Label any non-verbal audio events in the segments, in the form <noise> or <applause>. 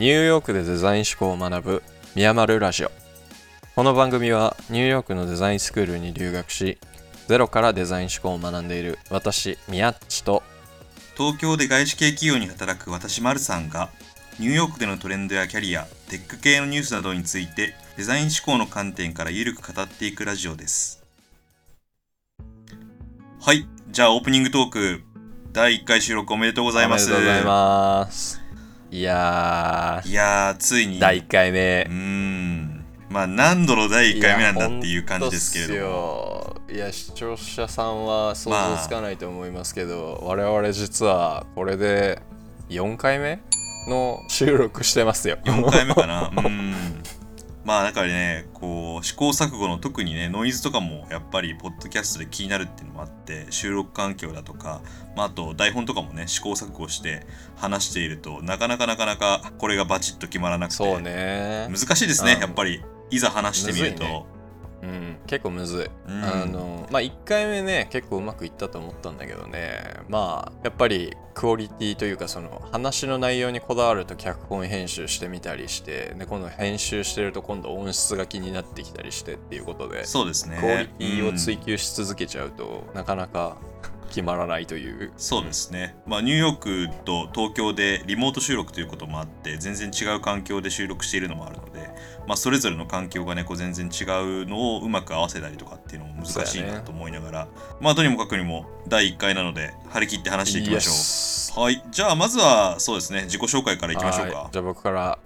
ニューヨークでデザイン思考を学ぶミヤマルラジオ。この番組はニューヨークのデザインスクールに留学しゼロからデザイン思考を学んでいる私ミヤッチと東京で外資系企業に働く私マルさんがニューヨークでのトレンドやキャリアテック系のニュースなどについてデザイン思考の観点からゆるく語っていくラジオです。はいじゃあオープニングトーク第1回収録おめでとうございます。おめでとうございますいやいやーついに。ー第1回目。うーん。まあ何度の第1回目なんだっていう感じですけれども。もいや視聴者さんは想像つかないと思いますけど、我々実はこれで4回目の収録してますよ。4回目かな。<laughs> うんまあだからねこう試行錯誤の特にねノイズとかもやっぱりポッドキャストで気になるっていうのもあって収録環境だとか、まあ、あと台本とかもね試行錯誤して話しているとなかなかなかなかこれがバチッと決まらなくてそうね。難しいですねうん。やっぱり。いざ話してみると、うん結構むずい、うん。あのまあ1回目ね結構うまくいったと思ったんだけどね。まあやっぱりクオリティというかその話の内容にこだわると脚本編集してみたりしてで今度編集してると今度音質が気になってきたりしてっていうことでそうですね。クオリティを追うん。求し続けちゃうと、なかなか決まらないという。そうですね、まあ、ニューヨークと東京でリモート収録ということもあって全然違う環境で収録しているのもあるので、まあ、それぞれの環境がねこう全然違うのをうまく合わせたりとかっていうのも難しいなと思いながら、まあとにもかくにも第1回なので張り切って話していきましょう。はい。じゃあまずはそうですね自己紹介からいきましょうか。はい。じゃあ僕から。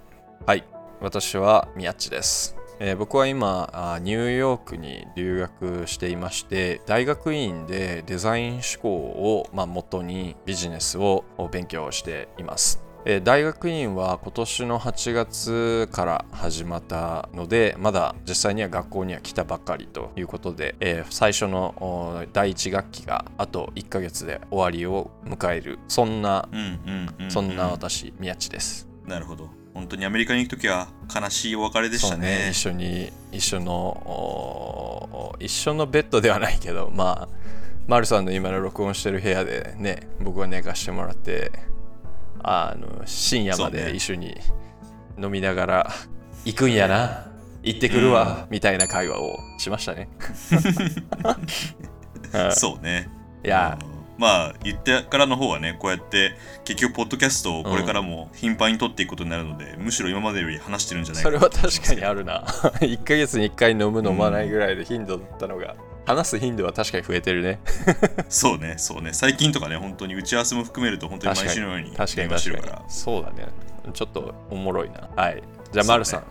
はい。私は宮地です、えー僕は今あニューヨークに留学していまして大学院でデザイン思考を、まあ、元にビジネスを勉強しています。えー大学院は今年の8月から始まったのでまだ実際には学校には来たばかりということで、えー最初のお第1学期があと1ヶ月で終わりを迎える。そんなうんうんうんうん。そんな私、宮地です。なるほど本当にアメリカに行く時は悲しいお別れでしたね。そう一緒に、一緒の、お一緒のベッドではないけど、まあ、マルさんの今の録音してる部屋でね、僕は寝かしてもらって、あの深夜まで一緒に飲みながら、行くんやな、行ってくるわ、みたいな会話をしましたね。<laughs> はい。そうね。いや、うんまあ言ってからの方はねこうやって結局ポッドキャストをこれからも頻繁に撮っていくことになるので、むしろ今までより話してるんじゃないか。なそれは確かにあるな。<laughs> 1ヶ月に1回飲む飲まないぐらいで頻度だったのが、話す頻度は確かに増えてるね。そうねそうね。最近とかね本当に打ち合わせも含めると本当に毎週のように確かに電話して確かにるからそうだね。ちょっとおもろいな。はい。じゃあ、丸さん、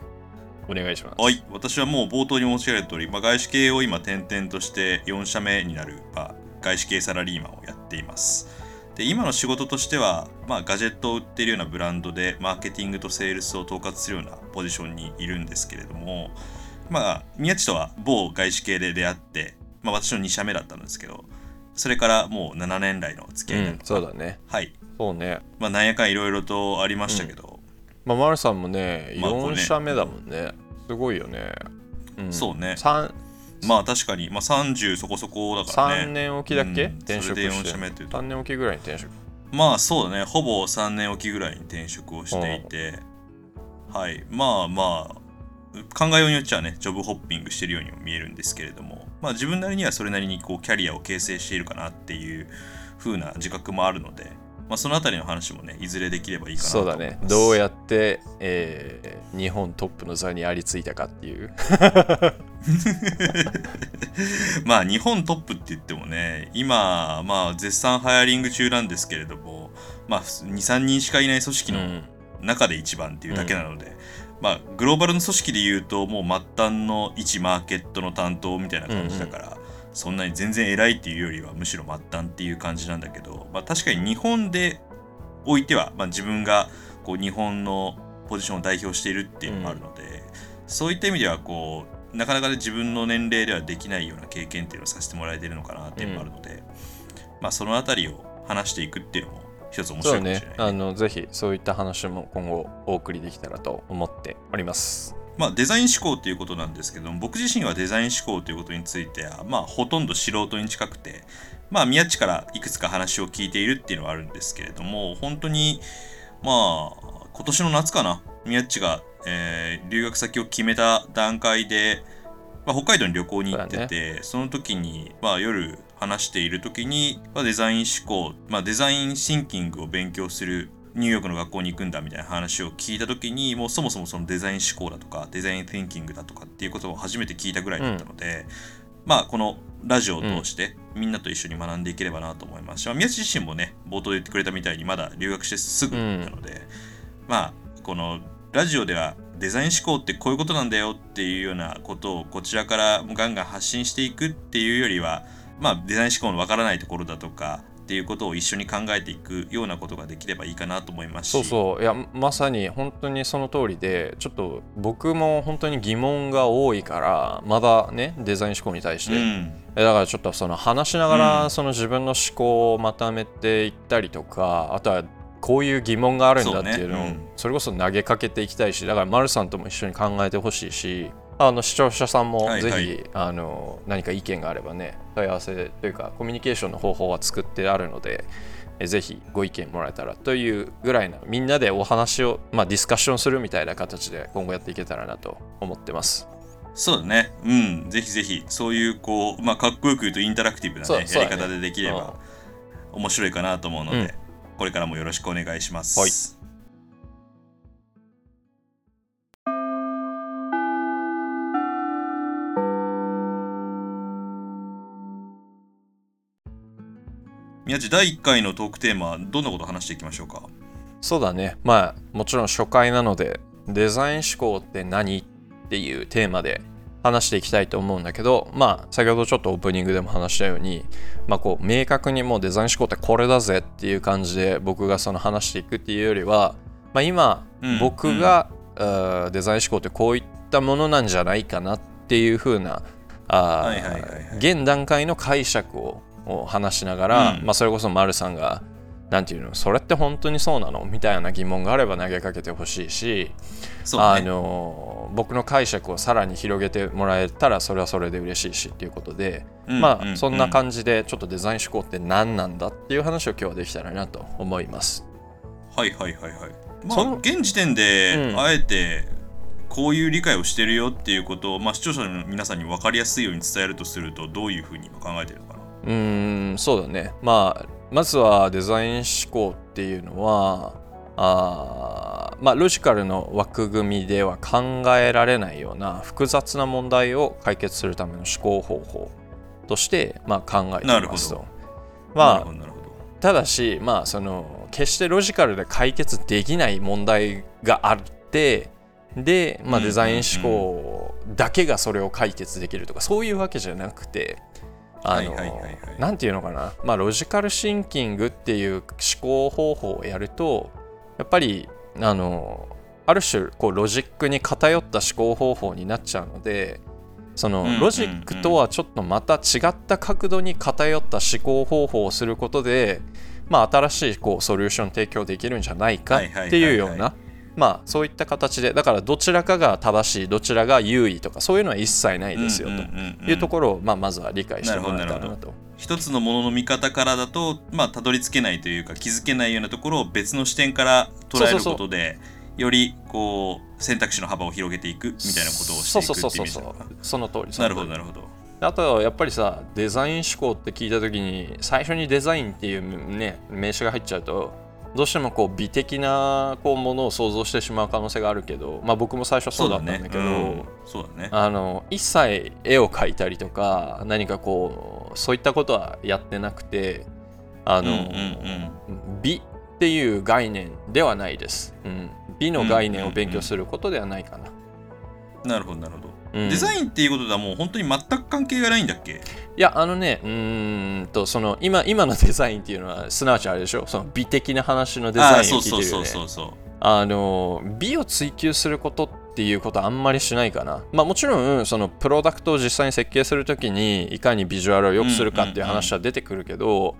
お願いします。はい。私はもう冒頭に申し上げた通り、まあ、外資系を今転々として4社目になる、まあ、外資系サラリーマンをやっています。で今の仕事としては、まあ、ガジェットを売っているようなブランドでマーケティングとセールスを統括するようなポジションにいるんですけれどもまあ宮地とは某外資系で出会って、まあ、私の2社目だったんですけどそれからもう7年来の付き合いになるうん、そうだね。はい。そうね。まあなんやかんいろいろとありましたけど、まあ丸さんもねまあこうね。4社目だもんね。すごいよね、ん。そうね。三まあ確かに、まあ、30そこそこだからね。3年おきだっけ、うん。転職それでして4社目っていうと。3年おきぐらいに転職。まあそうだね。ほぼ3年おきぐらいに転職をしていて。はい。まあまあ考えようによっちゃねジョブホッピングしてるようにも見えるんですけれども。まあ自分なりにはそれなりにこうキャリアを形成しているかなっていう風な自覚もあるので、まあ、そのあたりの話もねいずれできればいいかなと。そうだね。どうやって、えー日本トップの座にありついたかっていう。<laughs> まあ日本トップって言ってもね今まあ絶賛ハイアリング中なんですけれどもまあ23人しかいない組織のうん。中で一番っていうだけなので、まあグローバルの組織で言うともう末端の一マーケットの担当みたいな感じだから、そんなに全然偉いっていうよりはむしろ末端っていう感じなんだけど、まあ、確かに日本でおいては、まあ、自分がこう日本のポジションを代表しているっていうのもあるので、そういった意味ではこうなかなかね自分の年齢ではできないような経験っていうのをさせてもらえてるのかなっていうのもあるので、まあそのあたりを話していくっていうのも一つ面白いうかもしれない、あのぜひそういった話も今後お送りできたらと思っておりますまあ、デザイン思考ということなんですけども僕自身はデザイン思考ということについては、まあ、ほとんど素人に近くて、まあ、宮地からいくつか話を聞いているっていうのはあるんですけれども本当にまあ今年の夏かな宮っちが、えー留学先を決めた段階で、まあ、北海道に旅行に行っててそ,、の時に、まあ、夜話している時に、まあ、デザイン思考、まあ、デザインシンキングを勉強するニューヨークの学校に行くんだみたいな話を聞いた時にもうそもそもそのデザイン思考だとかデザイン thinking だとかっていうことを初めて聞いたぐらいだったので、まあこのラジオを通してみんなと一緒に学んでいければなと思います。し、まあ宮地自身もね冒頭で言ってくれたみたいにまだ留学してすぐなので、まあこのラジオではデザイン思考ってこういうことなん。だよっていうようなことをこちらからガンガン発信していくっていうよりはまあデザイン思考のわからないところだとかっていうことを一緒に考えていくようなことができればいいかなと思いますし。そうそう。いやまさに本当にその通りでちょっと僕も本当に疑問が多いからまだねデザイン思考に対して、うん。えだからちょっとその話しながうん。らその自分の思考をまとめていったりとか、あとはこういう疑問があるんだっていうのをそれこそ投げかけていきたいしだから丸さんとも一緒に考えてほしいしあの視聴者さんもはいぜひ、はいあの何か意見があればね問い合わせというかコミュニケーションの方法は作ってあるのでえぜひご意見もらえたらというぐらいのみんなでお話を、まあ、ディスカッションするみたいな形で今後やっていけたらなと思ってます。そうだね。うん。ぜひぜひそういうこうまあかっこよく言うとインタラクティブな、ね、ね。やり方でできれば面白いかなと思うので、うん。これからもよろしくお願いします。はい宮地第1回のトークテーマどんなこと話していきましょうか？そうだね。まあ、もちろん初回なので、デザイン思考って何？っていうテーマで話していきたいと思うんだけど、まあ、先ほどちょっとオープニングでも話したように、まあ、こう、明確にもうデザイン思考ってこれだぜっていう感じで僕がその話していくっていうよりは、まあ、今、うん僕が、あーデザイン思考ってこういったものなんじゃないかなっていう風な、あーはいはいはいはい。現段階の解釈をを話しながら、うん。まあ、それこそ丸さんがなんていうのそれって本当にそうなの？みたいな疑問があれば投げかけてほしいし、ね。の僕の解釈をさらに広げてもらえたらそれはそれで嬉しいしっていうことで、うんまうんあそんな感じでちょっとデザイン思考って何なんだっていう話を今日はできたらなと思います。はいはいはいはい。まあその現時点で、うん。あえてこういう理解をしてるよっていうことを、まあ、視聴者の皆さんに分かりやすいように伝えるとするとどういうふうに今考えてるのかなうーんそうだね。まあまずはデザイン思考っていうのはあーまあロジカルの枠組みでは考えられないような複雑な問題を解決するための思考方法として、まあ、考えていますと。まあただしまあその決してロジカルで解決できない問題があってで、まあ、うん。デザイン思考だけがそれを解決できるとかそういうわけじゃなくてあの、なんていうのかな、まあ、ロジカルシンキングっていう思考方法をやるとやっぱりあのある種こうロジックに偏った思考方法になっちゃうのでそのうんロジックとはちょっとまた違った角度に偏った思考方法をすることで、まあ、新しいこうソリューション提供できるんじゃないかっていうようなまあそういった形でだからどちらかが正しいどちらが優位とかそういうのは一切ないですよと。いうところを、まあ、まずは理解してもらえたらなと。一つのものの見方からだとまあたどり着けないというか気づけないようなところを別の視点から捉えることでよりこう選択肢の幅を広げていくみたいなことをしていくっていうイメージなのかなその通りそなるほどなるほど。あとやっぱりさデザイン思考って聞いた時に最初にデザインっていうね名詞が入っちゃうとどうしてもこう美的なこうものを想像してしまう可能性があるけどまあ僕も最初そうだったんだけどうん。そうだね。あの一切絵を描いたりとか何かこうそういったことはやってなくてあの、うんうんうん。美っていう概念ではないです、うん、美の概念を勉強することではないかな、なるほどなるほど、うん。デザインっていうことではもう本当に全く関係がないんだっけ？いやあのねうーんとその今今のデザインっていうのはすなわちあれでしょ？その美的な話のデザインを聞いてるよね。そうそうそうそうあの美を追求することっていうことはあんまりしないかな。まあもちろんそのプロダクトを実際に設計するときにいかにビジュアルを良くするかっていう話は出てくるけど、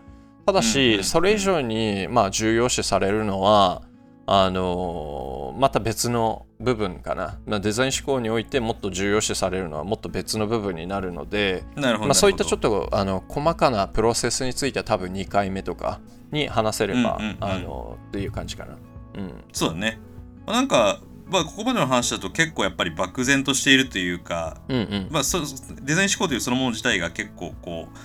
ただうんうんうんしそれ以上にまあ重要視されるのはあのまた別の部分かな。まあ、デザイン思考においてもっと重要視されるのはもっと別の部分になるので、なるほどまあ、そういったちょっととあの細かなプロセスについては多分2回目とかに話せれば、うんうんうんあのという感じかな。うん。そうだね。まあなんか、まあ、ここまでの話だと結構やっぱり漠然としているというか、うんうん。まあ、そデザイン思考というそのもの自体が結構こう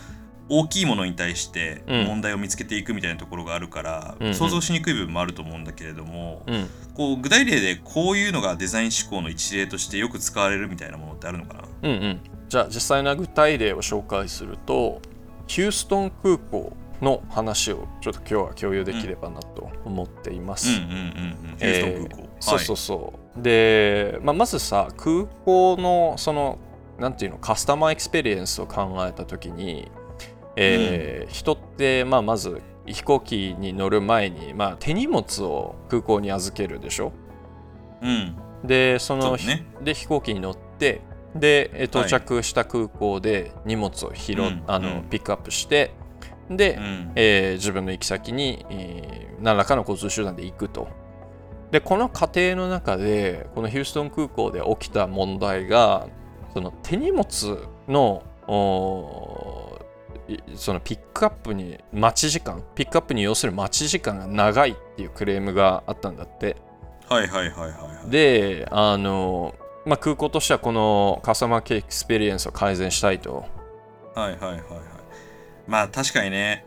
大きいものに対してうん。問題を見つけていくみたいなところがあるから、うんうん。想像しにくい部分もあると思うんだけれども、うん。こう具体例でこういうのがデザイン思考の一例としてよく使われるみたいなものってあるのかな？うんうん。じゃあ実際の具体例を紹介するとヒューストン空港の話をちょっと今日は共有できればなと思っています。うんうんうんうん。ヒューストン空港、えーそうそうそう。で、まあ、まずさ空港のそのなんていうのカスタマーエクスペリエンスを考えた時に、えー人って、まあ、まず飛行機に乗る前に、まあ、手荷物を空港に預けるでしょ？うん。でそのね。で飛行機に乗ってでえー到着した空港で荷物を拾、うん。あのうん。ピックアップしてで、うん。えー自分の行き先に、えー何らかの交通手段で行くと。でこの過程の中でこのヒューストン空港で起きた問題がその手荷物のそのピックアップに待ち時間ピックアップに要する待ち時間が長いっていうクレームがあったんだって。はいはいはいはいはい。であの、まあ、空港としてはこのカスタマーエクスペリエンスを改善したいと。はいはいはいはい。まあ確かにね。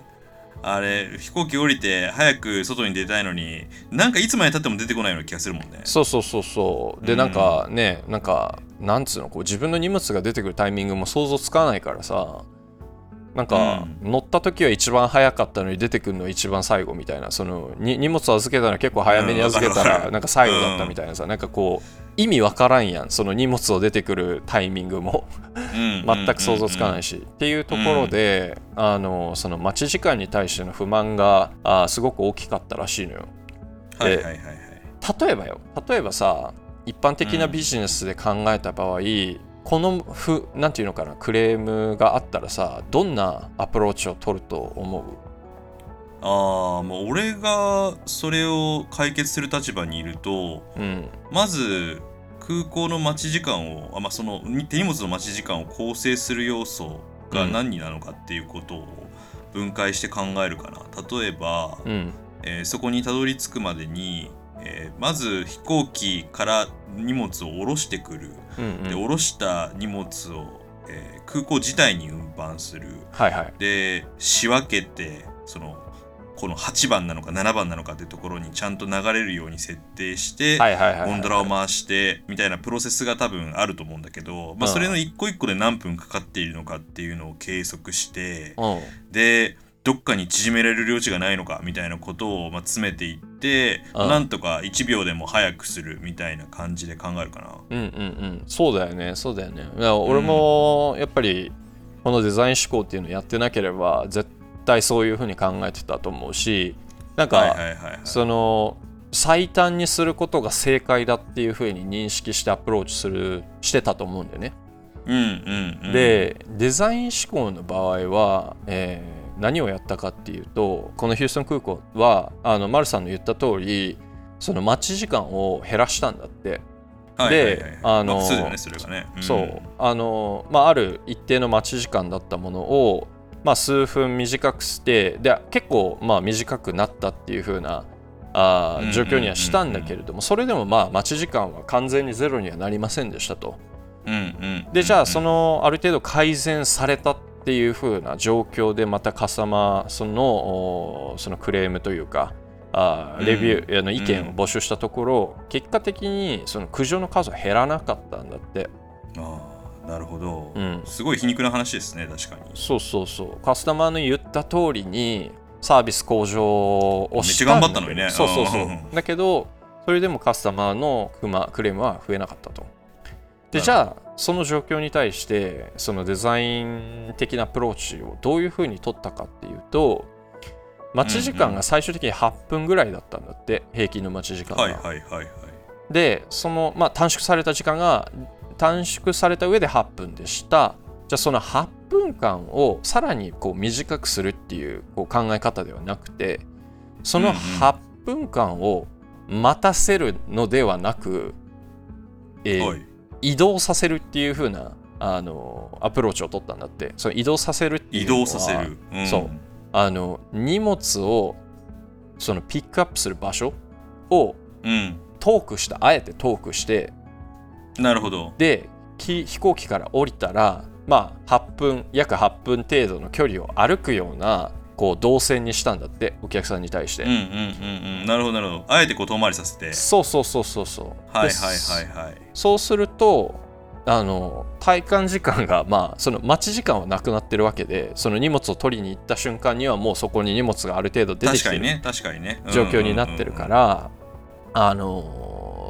あれ飛行機降りて早く外に出たいのになんかいつまでたっても出てこないような気がするもんね。そうそうそうそう。でうん。なんかねなんかなんつうのこう自分の荷物が出てくるタイミングも想像つかないからさなんかう乗った時は一番早かったのに出てくるの一番最後みたいな。そのに荷物預けたら結構早めに預けたらなんか最後だったみたいなさ。なんかこう意味わからんやん。その荷物を出てくるタイミングも。全く想像つかないし、っていうところで、あのその待ち時間に対しての不満があーすごく大きかったらしいのよ。はいはいはいはい。例えばよ。例えばさ一般的なビジネスで考えた場合、このふなんていうのかなクレームがあったらさどんなアプローチを取ると思う？ああもう俺がそれを解決する立場にいるとうん。まず空港の待ち時間をあ、まあ、そのに手荷物の待ち時間を構成する要素が何なのかっていうことを分解して考えるかな。例えば、うん。えーそこにたどり着くまでに、えーまず飛行機から荷物を下ろしてくる、うんうん。で下ろした荷物を、えー空港自体に運搬する。はいはい。で仕分けてそのこの8番なのか7番なのかっていうところにちゃんと流れるように設定して、ゴンドラを回してみたいなプロセスが多分あると思うんだけど、まあ、うん。それの一個一個で何分かかっているのかっていうのを計測してうん。でどっかに縮められる領地がないのかみたいなことをまあ詰めていってうんなんとか1秒でも早くするみたいな感じで考えるかな。うんうんうんそうだよねそうだよねだから俺もやっぱりこのデザイン思考っていうのをやってなければ絶対そういうふうに考えてたと思うしなんか。その最短にすることが正解だっていうふうに認識してアプローチするしてたと思うんだよね。うんうんうん、でデザイン思考の場合は、えー何をやったかっていうとこのヒューストン空港はあのマルさんの言った通りその待ち時間を減らしたんだって。はいはいはいはい。あのそうあの、まあ、ある一定の待ち時間だったものを、まあ、数分短くしてで結構まあ短くなったっていう風なあ状況にはしたんだけれどもそれでもまあ待ち時間は完全にゼロにはなりませんでしたと。でじゃあその、のある程度改善されたっていう風な状況でまたカスタマーそのおそのクレームというかあーレビュー、あの意見を募集したところ、結果的にその苦情の数は減らなかったんだって。ああなるほど、うん。すごい皮肉な話ですね確かに。そうそうそう。カスタマーの言った通りにサービス向上をしためっちゃ頑張ったのにね。そうそうそう。うん。だけどそれでもカスタマーのクマクレームは増えなかったと。でうんじゃあその状況に対してそのデザイン的なアプローチをどういうふうに取ったかっていうと待ち時間が最終的に8分ぐらいだったんだって平均の待ち時間が、はいはいはいはい。でその、まあ、短縮された時間が短縮された上で8分でした。じゃあその8分間をさらにこう短くするっていうこう考え方ではなくてそのうんうん。8分間を待たせるのではなく、えーはい移動させるっていう風なあのアプローチを取ったんだって。その移動させるっていう移のは動させる。ん。そう。あの荷物をそのピックアップする場所をうん。トークした。あえてトークして。なるほど。でき飛行機から降りたらまあ8分約8分程度の距離を歩くようなこう動線にしたんだってお客さんに対して、うんうんうんうん。なるほどなるほど。あえてこう遠回りさせて。そうそうそうそうそう。はいはいではいはいそうするとあの体感時間が <laughs> まあその待ち時間はなくなってるわけでその荷物を取りに行った瞬間にはもうそこに荷物がある程度出てきてる確かにね確かにね。状況になってるから、あの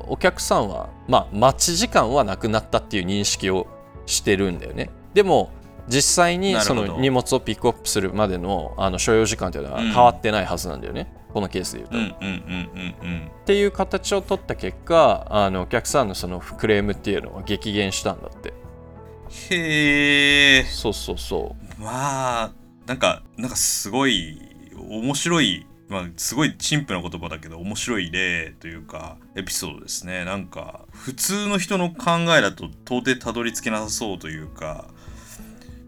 お客さんはまあ待ち時間はなくなったっていう認識をしてるんだよね。でも実際にその荷物をピックアップするまでのあの所要時間というのは変わってないはずなんだよね、このケースで言うと。うんうんうんうんうん。っていう形を取った結果あのお客さんのそのクレームっていうのは激減したんだって。へえ。そうそうそまあなんかなんかすごい面白いまあすごい陳腐な言葉だけど面白い例というかエピソードですね。なんか普通の人の考えだと到底たどり着けなさそうというか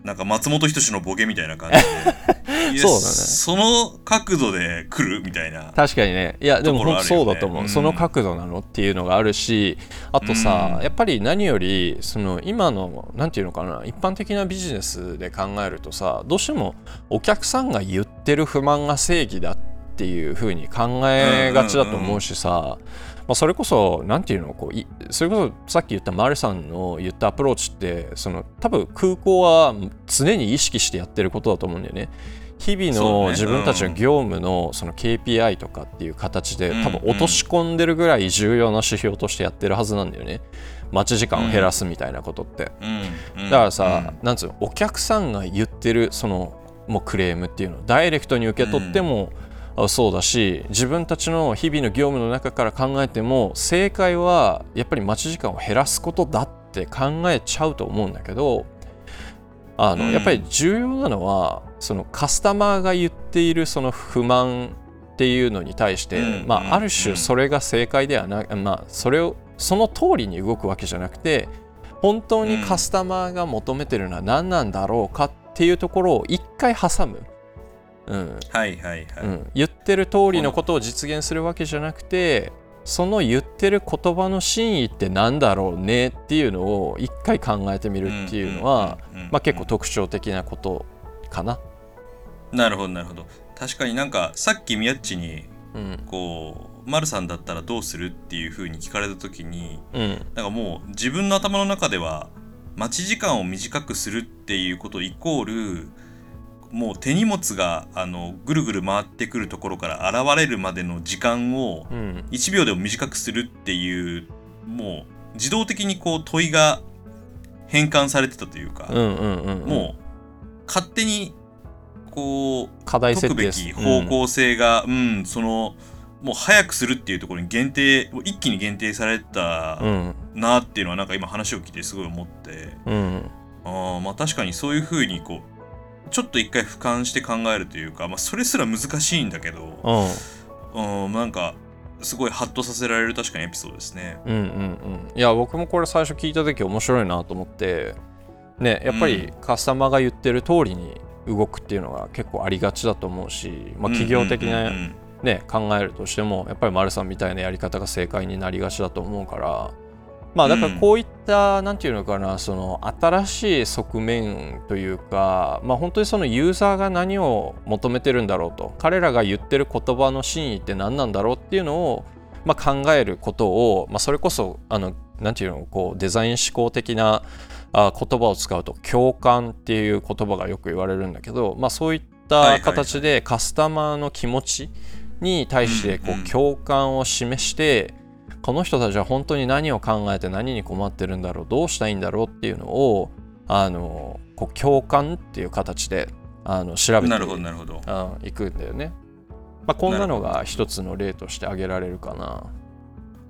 なんか松本人志のボケみたいな感じで。<laughs> そうだね。その角度で来るみたいな。う確かにね。いやでもそうだと思う、うんその角度なのっていうのがあるしあとさ、うん。やっぱり何よりその今のなんていうのかな一般的なビジネスで考えるとさどうしてもお客さんが言ってる不満が正義だっていう風に考えがちだと思うしさ、まあ、それこそなんていうのこういそれこそさっき言ったマルさんの言ったアプローチってその多分空港は常に意識してやってることだと思うんだよね。日々の自分たちの業務のその KPI とかっていう形でうん多分落とし込んでるぐらい重要な指標としてやってるはずなんだよね。待ち時間を減らすみたいなことって。うんうんだからさ、なんつうのお客さんが言ってるそのもうクレームっていうのをダイレクトに受け取っても、あそうだし自分たちの日々の業務の中から考えても正解はやっぱり待ち時間を減らすことだって考えちゃうと思うんだけどあの、うん。やっぱり重要なのはそのカスタマーが言っているその不満っていうのに対して、まあ、ある種それが正解ではなまあ、それをその通りに動くわけじゃなくて本当にカスタマーが求めてるのは何なんだろうかっていうところを一回挟む、うん。はいはいはい、うん、言ってる通りのことを実現するわけじゃなくてその言ってる言葉の真意って何だろうねっていうのを一回考えてみるっていうのは、うんうんうんうんまあ、結構特徴的なことかな。なるほどなるほど。確かになんかさっき宮っちにうん。こう「丸さんだったらどうする?」っていう風に聞かれた時にうん。なんかもう自分の頭の中では待ち時間を短くするっていうことイコールもう手荷物があのぐるぐる回ってくるところから現れるまでの時間をうん。1秒でも短くするっていうもう自動的にこう問いが変換されてたというか、うんうんうんうん。もう勝手にこう課題設解くべき方向性が、うんそのもう早くするっていうところに限定一気に限定されたうん。なっていうのはなんか今話を聞いてすごい思って。うん。あーまあ確かにそういうふうにこうちょっと一回俯瞰して考えるというか、まあ、それすら難しいんだけど、うんうん、なんかすごいハッとさせられる確かにエピソードですね。うんうんうん。いや僕もこれ最初聞いた時面白いなと思ってねやっぱりカスタマーが言ってる通りに動くっていうのが結構ありがちだと思うし、まあ、企業的なね、考えるとしてもやっぱり丸さんみたいなやり方が正解になりがちだと思うからまあだからこういった、なんていうのかなその新しい側面というかまあ本当にそのユーザーが何を求めてるんだろうと彼らが言ってる言葉の真意って何なんだろうっていうのを、まあ、考えることを、まあ、それこそあのなんていうのこうデザイン思考的なあ言葉を使うと共感っていう言葉がよく言われるんだけど、まあ、そういった形でカスタマーの気持ちに対してこう共感を示してこの人たちは本当に何を考えて何に困ってるんだろうどうしたいんだろうっていうのをあのこう共感っていう形であの調べてなるほどなるほど。うんいくんだよね。まあ、こんなのが一つの例として挙げられるかな。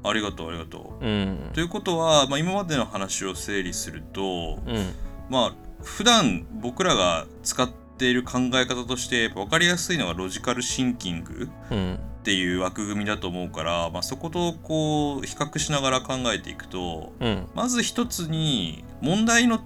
ありがとうありがとう。うん。ということは、まあ、今までの話を整理すると、うん。まあ普段僕らが使っている考え方として分かりやすいのはロジカルシンキングうん。っていう枠組みだと思うから、まあ、そことこう比較しながら考えていくとうん。まず一つに問題の考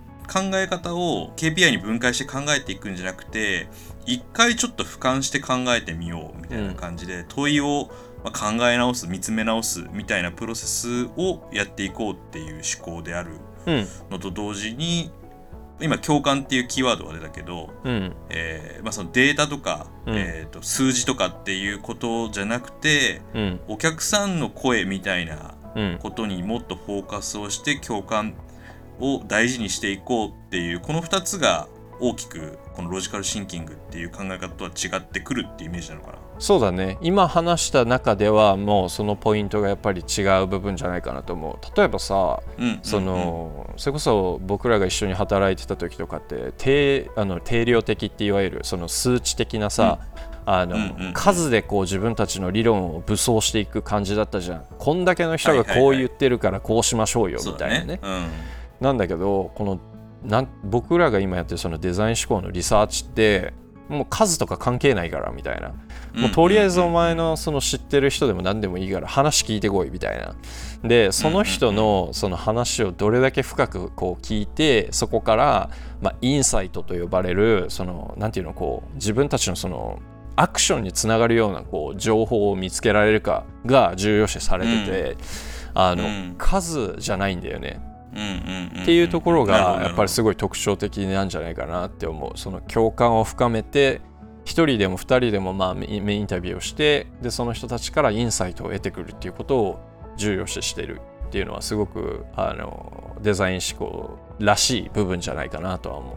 え方を KPI に分解して考えていくんじゃなくて一回ちょっと俯瞰して考えてみようみたいな感じで問いをまあ、考え直す見つめ直すみたいなプロセスをやっていこうっていう思考であるうんのと同時に今共感っていうキーワードが出たけど、うん。えーまあ、そのデータとか、うん。えー、と数字とかっていうことじゃなくてうん。お客さんの声みたいなうん。ことにもっとフォーカスをして共感を大事にしていこうっていうこの2つが大きくこのロジカルシンキングっていう考え方とは違ってくるっていうイメージなのかな。そうだね。今話した中ではもうそのポイントがやっぱり違う部分じゃないかなと思う。例えばさうんその、それこそ僕らが一緒に働いてた時とかって定あの定量的っていわゆるその数値的なさ、あのうんうんうん。数でこう自分たちの理論を武装していく感じだったじゃん。こんだけの人がこう言ってるからこうしましょうよみたいなねね。うん。なんだけどこのなん僕らが今やってるそのデザイン思考のリサーチってもう数とか関係ないからみたいな。もうとりあえずお前のその知ってる人でも何でもいいから話聞いてこいみたいな。でその人のその話をどれだけ深くこう聞いてそこからまあインサイトと呼ばれるそのなんていうのこう自分たちのそのアクションにつながるようなこう情報を見つけられるかが重要視されてて、あの、うん。数じゃないんだよねっていうところがやっぱりすごい特徴的なんじゃないかなって思う。その共感を深めて一人でも二人でもまあメインインタビューをしてでその人たちからインサイトを得てくるっていうことを重要視してるっていうのはすごくあのデザイン思考らしい部分じゃないかなとは思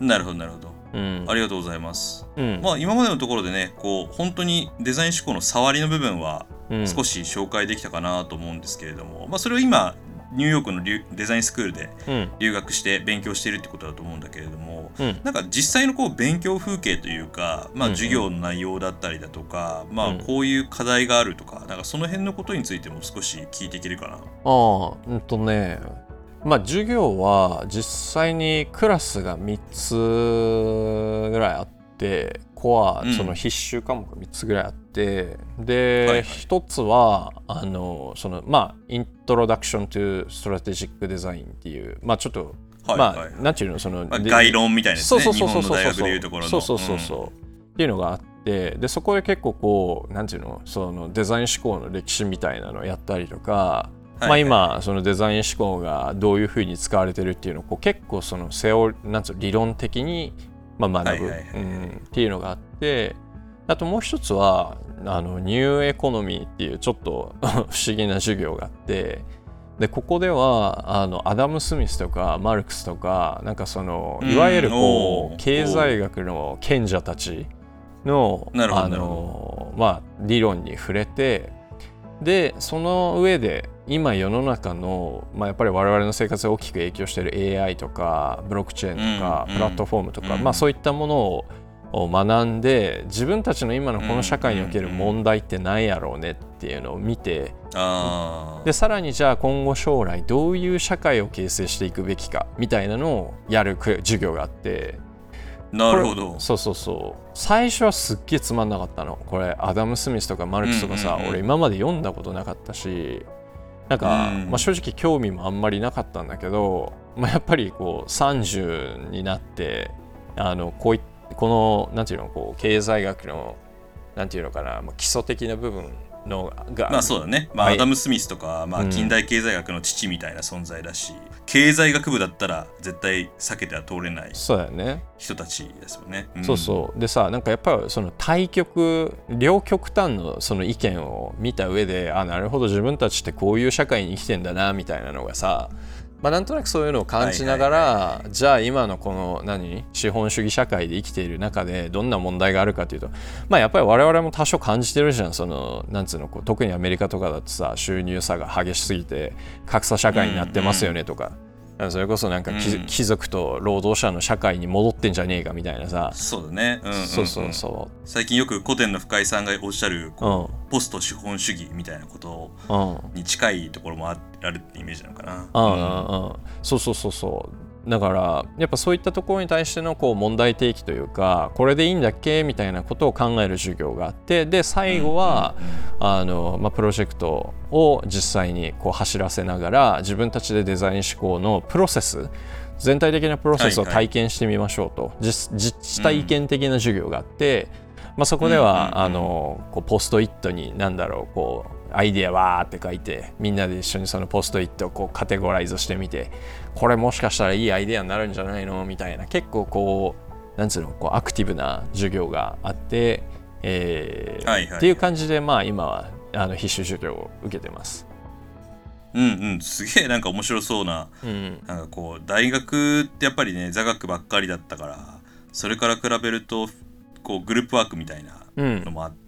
なるほどなるほど。う。うん。ありがとうございます。うん。まあ今までのところでねこう本当にデザイン思考の触りの部分はうん。少し紹介できたかなと思うんですけれども、まあそれを今ニューヨークの留デザインスクールでうん。留学して勉強しているってことだと思うんだけれどもうん。なんか実際のこう勉強風景というか、まあ、うんうん。授業の内容だったりだとか、まうん。あこういう課題があるとかなんかその辺のことについても少し聞いていけるかな。ああうんとね。まあ授業は実際にクラスが3つぐらいあってコアうん。その必修科目3つぐらいあって、で、はいはい。1つはあのそのまあイントロダクション to Strategic Design っていうまあちょっと、まはいはい。あなんていうのその、まあ、で概論みたいなやつね。そうそうそうそう日本の大学でいうところの。そうそうそうそう、っていうのがあってでそこで結構こうなんていうのそのデザイン思考の歴史みたいなのをやったりとか、はいまあ、今そのデザイン思考がどういうふうに使われてるっていうのをこう結構そのセオなんつうの理論的にまあ学ぶ。はいはいはいはい。うん。っていうのがあってあともう一つはあのニューエコノミーっていうちょっと <laughs> 不思議な授業があってでここではあのアダム・スミスとかマルクスとかなんかそのうんいわゆるこう経済学の賢者たちのあのまあ理論に触れてでその上で今世の中の、まあ、やっぱり我々の生活に大きく影響している AI とかブロックチェーンとか、うん。プラットフォームとか、うん。まあ、そういったものをを学んで自分たちの今のこの社会における問題って何やろうねっていうのを見てああでさらにじゃあ今後将来どういう社会を形成していくべきかみたいなのをやるく授業があってなるほど。そうそうそう。最初はすっげえつまんなかったの。これアダム・スミスとかマルクスとかさ、うんうんうん俺今まで読んだことなかったしなんか、うんまあ、正直興味もあんまりなかったんだけど、まあ、やっぱりこう30になってあのこういこのなんていうのこう経済学のなんていうのかな、まあ、基礎的な部分のが、まあそうだね。まあ、はい。アダム・スミスとか、まあ、うん。近代経済学の父みたいな存在だし、経済学部だったら絶対避けては通れないそうだよね。人たちですよね。ん。そうそう。でさなんかやっぱりその対極両極端のその意見を見た上であなるほど自分たちってこういう社会に生きてんだなみたいなのがさまあなんとなくそういうのを感じながらじゃあ今のこの何？資本主義社会で生きている中でどんな問題があるかというとまあやっぱり我々も多少感じてるじゃん。そのなんつうのこう特にアメリカとかだとさ収入差が激しすぎて格差社会になってますよねとか。それこそなんか貴,、うん貴族と労働者の社会に戻ってんじゃねえかみたいなさ、そうだね。うんんんそうそうそ最近よく古典の深井さんがおっしゃるう。こうポスト資本主義みたいなことうん。うん。に近いところもあるってイメージなのかな。うんうんうん。そうそうそうそう。だからやっぱそういったところに対してのこう問題提起というかこれでいいんだっけみたいなことを考える授業があってで最後は、あのまあ、プロジェクトを実際にこう走らせながら自分たちでデザイン思考のプロセス全体的なプロセスをはいはい。体験してみましょうと、実実体験的な授業があって、まあ、そこでは、あのこうポストイットに何だろうこうアイデアわーって書いてみんなで一緒にそのポストイットをこうカテゴライズしてみてこれもしかしたらいいアイデアになるんじゃないの？みたいな。結構こうなんつうの？こうアクティブな授業があって、えーはいはい。っていう感じでまあ今はあの必修授業を受けてます。うんうん。すげえなんか面白そうなうん、なんかこう大学ってやっぱりね座学ばっかりだったからそれから比べるとこうグループワークみたいなうんのもあって、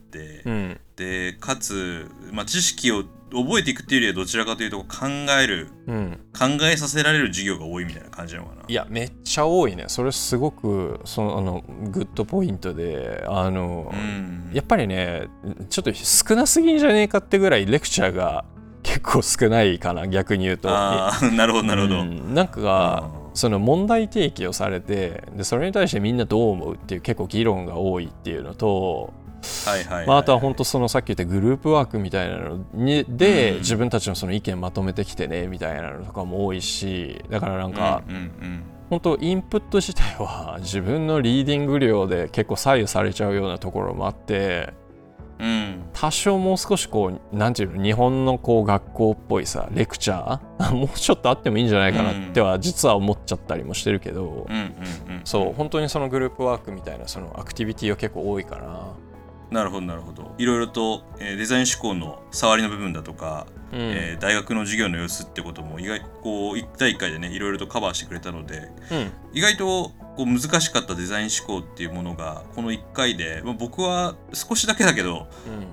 うん。でかつ、まあ、知識を覚えていくっていうよりはどちらかというと考えるうん、考えさせられる授業が多いみたいな感じなのかな。いやめっちゃ多いね。それすごくそのあのグッドポイントであの、うん。やっぱりねちょっと少なすぎんじゃねえかってぐらいレクチャーが <laughs> 結構少ないかな逆に言うと。ああ <laughs> なるほどなるほど、うん。なんかうんその問題提起をされてでそれに対してみんなどう思うっていう結構議論が多いっていうのと、はいはい、はい。まあ、あとは本当そのさっき言ったグループワークみたいなのにで、うん。自分たちのその意見まとめてきてねみたいなのとかも多いしだからなんか、うんうん本当インプット自体は <laughs> 自分のリーディング量で結構左右されちゃうようなところもあってうん。うん多少もう少しこうなんていうの日本のこう学校っぽいさレクチャー？<laughs> もうちょっとあってもいいんじゃないかなっては実は思っちゃったりもしてるけど、うんうんうん。そう本当にそのグループワークみたいなそのアクティビティは結構多いかな。なるほどなるほど。いろいろと、えーデザイン思考の触りの部分だとか、うん。えー大学の授業の様子ってことも意外こう1対1回でねいろいろとカバーしてくれたのでうん。意外とこう難しかったデザイン思考っていうものがこの1回で、まあ、僕は少しだけだけど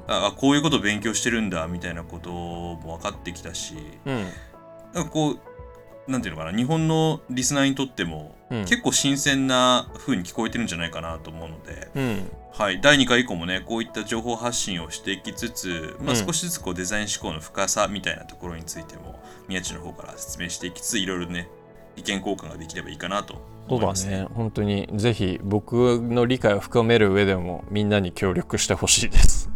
ああこういうことを勉強してるんだみたいなことも分かってきたしうんうん。なんかこうなんていうのかな日本のリスナーにとっても、うん。結構新鮮な風に聞こえてるんじゃないかなと思うので、うんはい、第2回以降もねこういった情報発信をしていきつつ、まあ、うん。少しずつこうデザイン思考の深さみたいなところについても宮地の方から説明していきつついろいろね意見交換ができればいいかなとそうだ思います。ね。ね。本当にぜひ僕の理解を深める上でもみんなに協力してほしいです。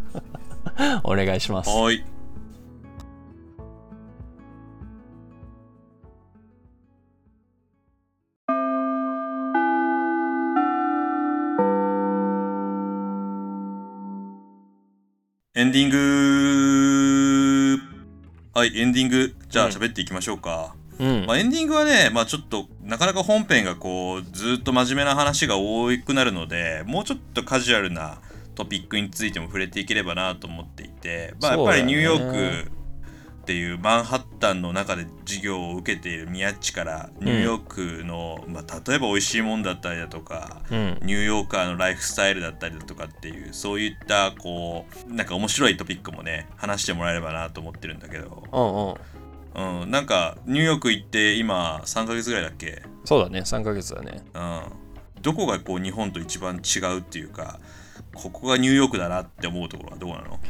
<laughs> お願いします。はいディング。はいエンディング。じゃあうん。喋っていきましょうか、うん。まあ、エンディングはね、まあ、ちょっとなかなか本編がこうずっと真面目な話が多くなるのでもうちょっとカジュアルなトピックについても触れていければなと思っていて、まあ、やっぱりニューヨークっていうマンハッタンの中で授業を受けている宮っちからニューヨークの、まあ、例えば美味しいもんだったりだとかうん。ニューヨーカーのライフスタイルだったりだとかっていうそういったこうなんか面白いトピックもね話してもらえればなと思ってるんだけど、うんうん。うん、なんかニューヨーク行って今3ヶ月ぐらいだっけ？そうだね3ヶ月だね。うん、どこがこう日本と一番違うっていうかここがニューヨークだなって思うところはどうなの？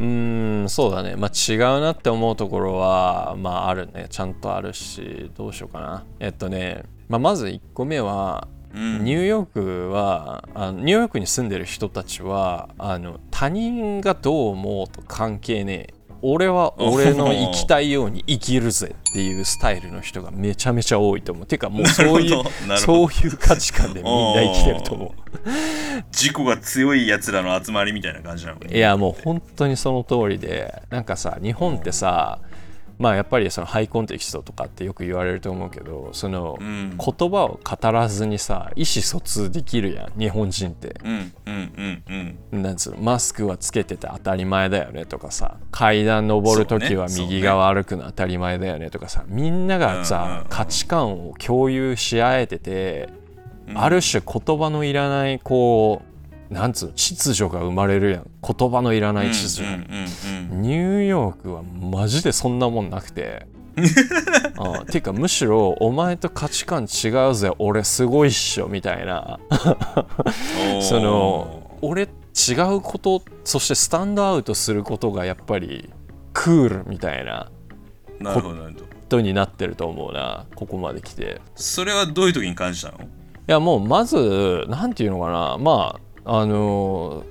うーんそうだね。まあ違うなって思うところはまああるね。ちゃんとあるしどうしようかな。えっとね、まあ、まず1個目はうん。ニューヨークはあのニューヨークに住んでる人たちはあの他人がどう思うと関係ねえ俺は俺の生きたいように生きるぜっていうスタイルの人がめちゃめちゃ多いと思う。ていうかもうそういうそういう価値観でみんな生きてると思う。自己が強いやつらの集まりみたいな感じなのかいやもう本当にその通りで。なんかさ日本ってさまあやっぱりそのハイコンテキストとかってよく言われると思うけどそのうん。言葉を語らずにさ意思疎通できるやん日本人って。なんつうのマスクはつけてて当たり前だよねとかさ階段登るときは右側歩くの当たり前だよねとかさみんながさん。価値観を共有し合えててうん。ある種言葉のいらないこうなんつうの？秩序が生まれるやん。言葉のいらない秩序、ニューヨークはマジでそんなもんなくて。<laughs> あていうかむしろお前と価値観違うぜ。俺すごいっしょみたいな。その俺違うことそしてスタンドアウトすることがやっぱりクールみたいな。ことになってると思うな。ここまで来て。それはどういう時に感じたの？いやもうまずなんていうのかな。まああの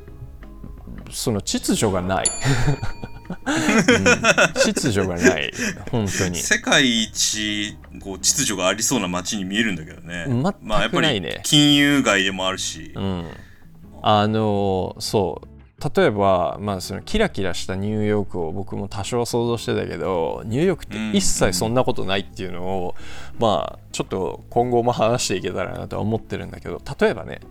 その秩序がない、<laughs> うん。秩序がない。本当に。世界一こう秩序がありそうな街に見えるんだけどね。全くまあやっぱりないね金融街でもあるし、うん。あのそう。例えば、まあ、そのキラキラしたニューヨークを僕も多少想像してたけどニューヨークって一切そんなことないっていうのを、まあちょっと今後も話していけたらなとは思ってるんだけど例えばね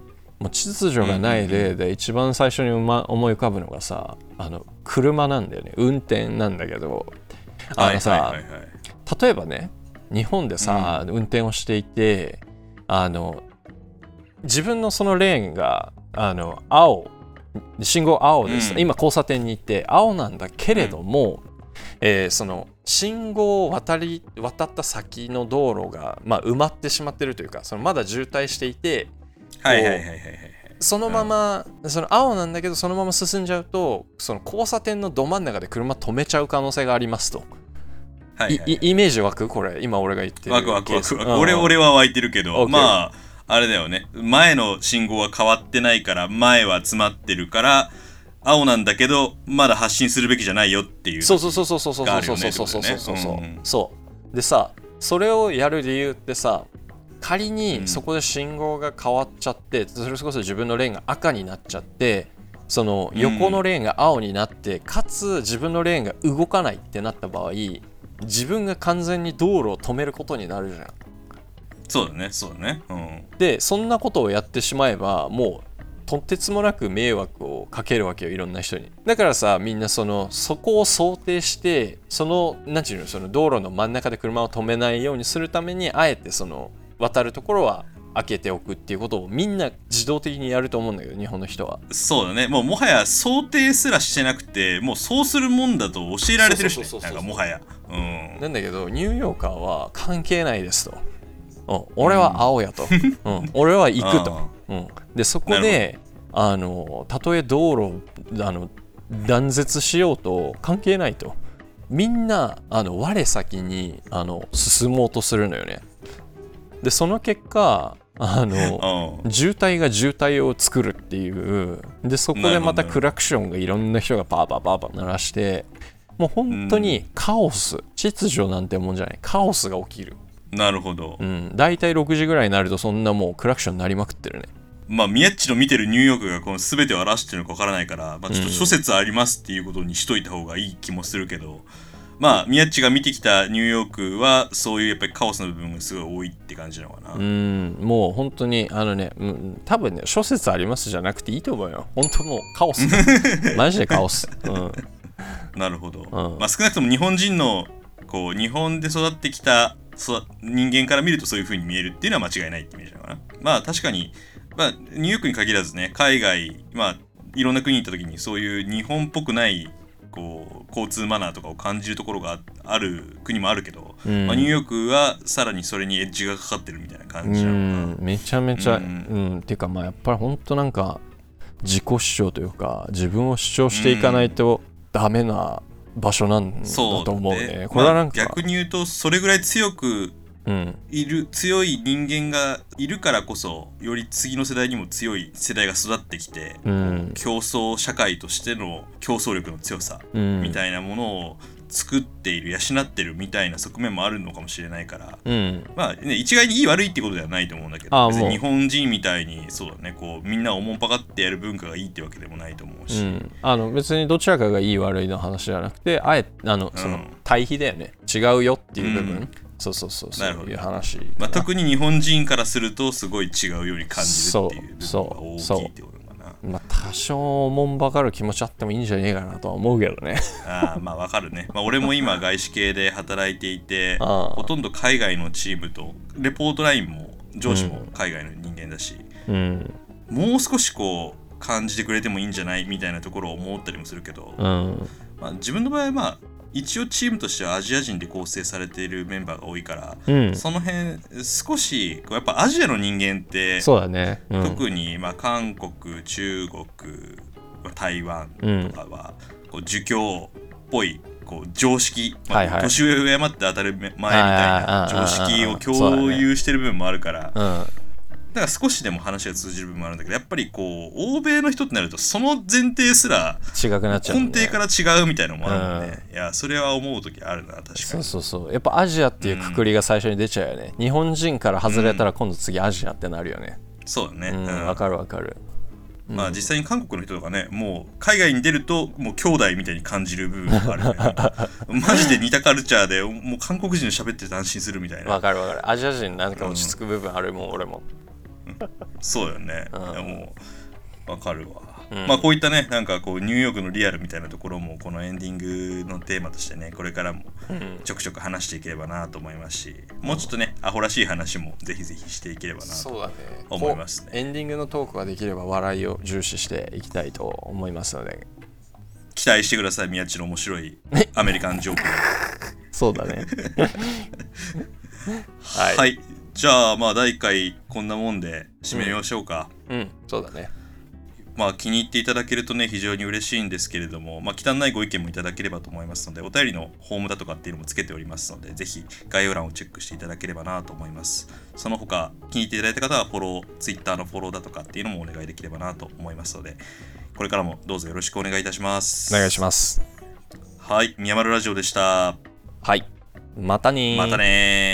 もう秩序がない例で一番最初に思い浮かぶのがさあの車なんだよね。運転なんだけど。あのさ、例えばね日本でさ、運転をしていてあの自分のそのレーンがあの青信号青です、うん、今交差点に行って青なんだけれども、うん、えー、その信号を渡り渡った先の道路が、まあ、埋まってしまってるというかそのまだ渋滞していてはいはいはいはいそのまま、うん、その青なんだけどそのまま進んじゃうとその交差点のど真ん中で車止めちゃう可能性がありますと。はいはい、イメージ湧く？これ今俺が言ってる湧く湧く湧く。俺俺は湧いてるけどまああれだよね。前の信号は変わってないから前は詰まってるから青なんだけどまだ発進するべきじゃないよっていう。そうそうそうそうそうそうそうそうそうそうそうそう。でさそれをやる理由ってさ仮にそこで信号が変わっちゃって、それこそ自分のレーンが赤になっちゃってその横のレーンが青になって、かつ自分のレーンが動かないってなった場合自分が完全に道路を止めることになるじゃん。そうだねそうだね。うん。でそんなことをやってしまえばもうとてつもなく迷惑をかけるわけよいろんな人に。だからさみんなそのそこを想定してその何て言うのその道路の真ん中で車を止めないようにするためにあえてその渡るところは開けておくっていうことをみんな自動的にやると思うんだけど日本の人は。そうだね。もうもはや想定すらしてなくてもうそうするもんだと教えられてるし、ね、なんかもはや、うん、なんだけどニューヨーカーは関係ないですと。うん、俺は青やと、うん、俺は行くと、うん、でそこであのたとえ道路あの断絶しようと関係ないと。みんなあの我先にあの進もうとするのよねでその結果あの渋滞が渋滞を作るっていう。でそこでまたクラクションがいろんな人がパーパーパーパー鳴らしてもう本当にカオス、秩序なんてもんじゃない。カオスが起きる。なるほど。うん。大体6時ぐらいになるとそんなもうクラクションになりまくってるね。まあ、宮っちの見てるニューヨークがこの全てを表してるのかわからないから、まあ、ちょっと諸説ありますっていうことにしといた方がいい気もするけど、まあ、宮っちが見てきたニューヨークは、そういうやっぱりカオスの部分がすごい多いって感じなのかな。うん、もう本当に、あのね、うん、多分ね、諸説ありますじゃなくていいと思うよ。本当もうカオス。<laughs> マジでカオス。うん、なるほど。うん、まあ、少なくとも日本人の、こう、日本で育ってきたそ人間から見るとそういう風に見えるっていうのは間違いないってイメージなのかな。まあ確かに、まあ、ニューヨークに限らずね、海外、まあ、いろんな国に行った時にそういう日本っぽくないこう交通マナーとかを感じるところがある国もあるけど、うん、まあ、ニューヨークはさらにそれにエッジがかかってるみたいな感じなのか。めちゃめちゃ、うん、うん、っていうかまあやっぱり本当なんか自己主張というか自分を主張していかないとダメな場所なんだと思うね。うね。これはなんか、まあ、逆に言うとそれぐらい強くいる、うん、強い人間がいるからこそより次の世代にも強い世代が育ってきて、うん、競争社会としての競争力の強さみたいなものを作っている養ってるみたいな側面もあるのかもしれないから、うん、まあね一概にいい悪いってことではないと思うんだけど別に日本人みたいにそうだねこうみんなおもんぱかってやる文化がいいってわけでもないと思うし、うん、あの別にどちらかがいい悪いの話じゃなくてあえあのその対比だよね。違うよっていう部分、そうそうそうそう。いう話、まあ、特に日本人からするとすごい違うように感じるっていう部分が大きいってことまあ、多少もんばかる気持ちあってもいいんじゃねえかなとは思うけどね。ああまあわかるね、まあ、俺も今外資系で働いていて <laughs> ほとんど海外のチームとレポートラインも上司も海外の人間だし、うん、もう少しこう感じてくれてもいいんじゃないみたいなところを思ったりもするけど、うん、まあ、自分の場合はまあ一応チームとしてはアジア人で構成されているメンバーが多いから、うん、その辺少しやっぱアジアの人間ってそうだね、うん、特にまあ韓国中国台湾とかは、こう儒教っぽいこう常識、まあ、年上を敬って当たる前みたいな常識を共有してる部分もあるから、だから少しでも話が通じる部分もあるんだけどやっぱりこう欧米の人ってなるとその前提すら違くなっちゃう、ね、根底から違うみたいなのもあるもんね、うん、いやそれは思う時あるな確かに。そうそうそう。やっぱアジアっていうくくりが最初に出ちゃうよね、うん、日本人から外れたら今度次アジアってなるよね、そうだね。うん。わ、かるわかる。まあ実際に韓国の人とかねもう海外に出るともう兄弟みたいに感じる部分があるよね。<laughs> マジで似たカルチャーでもう韓国人の喋ってて安心するみたいな。わかるわかる。アジア人なんか落ち着く部分あるもん、俺もそうよね、もうわかるわ、うん。まあこういったねなんかこうニューヨークのリアルみたいなところもこのエンディングのテーマとしてねこれからもうん。ちょくちょく話していければなと思いますしもうちょっとねアホらしい話もぜひぜひしていければなと思いますね。こうエンディングのトークができれば笑いを重視していきたいと思いますので。期待してください宮地の面白いアメリカンジョークそうだね。<laughs> <laughs> <laughs> はい、はい、じゃあまあ第1回こんなもんで締めましょうか、うん。そうだね。まあ気に入っていただけるとね非常に嬉しいんですけれども、まあ、汚いご意見もいただければと思いますのでお便りのホームだとかっていうのもつけておりますのでぜひ概要欄をチェックしていただければなと思います。その他気に入っていただいた方はフォロー Twitter のフォローだとかっていうのもお願いできればなと思いますのでこれからもどうぞよろしくお願いいたします。お願いします。はい宮丸ラジオでした。はい。またねー。またねー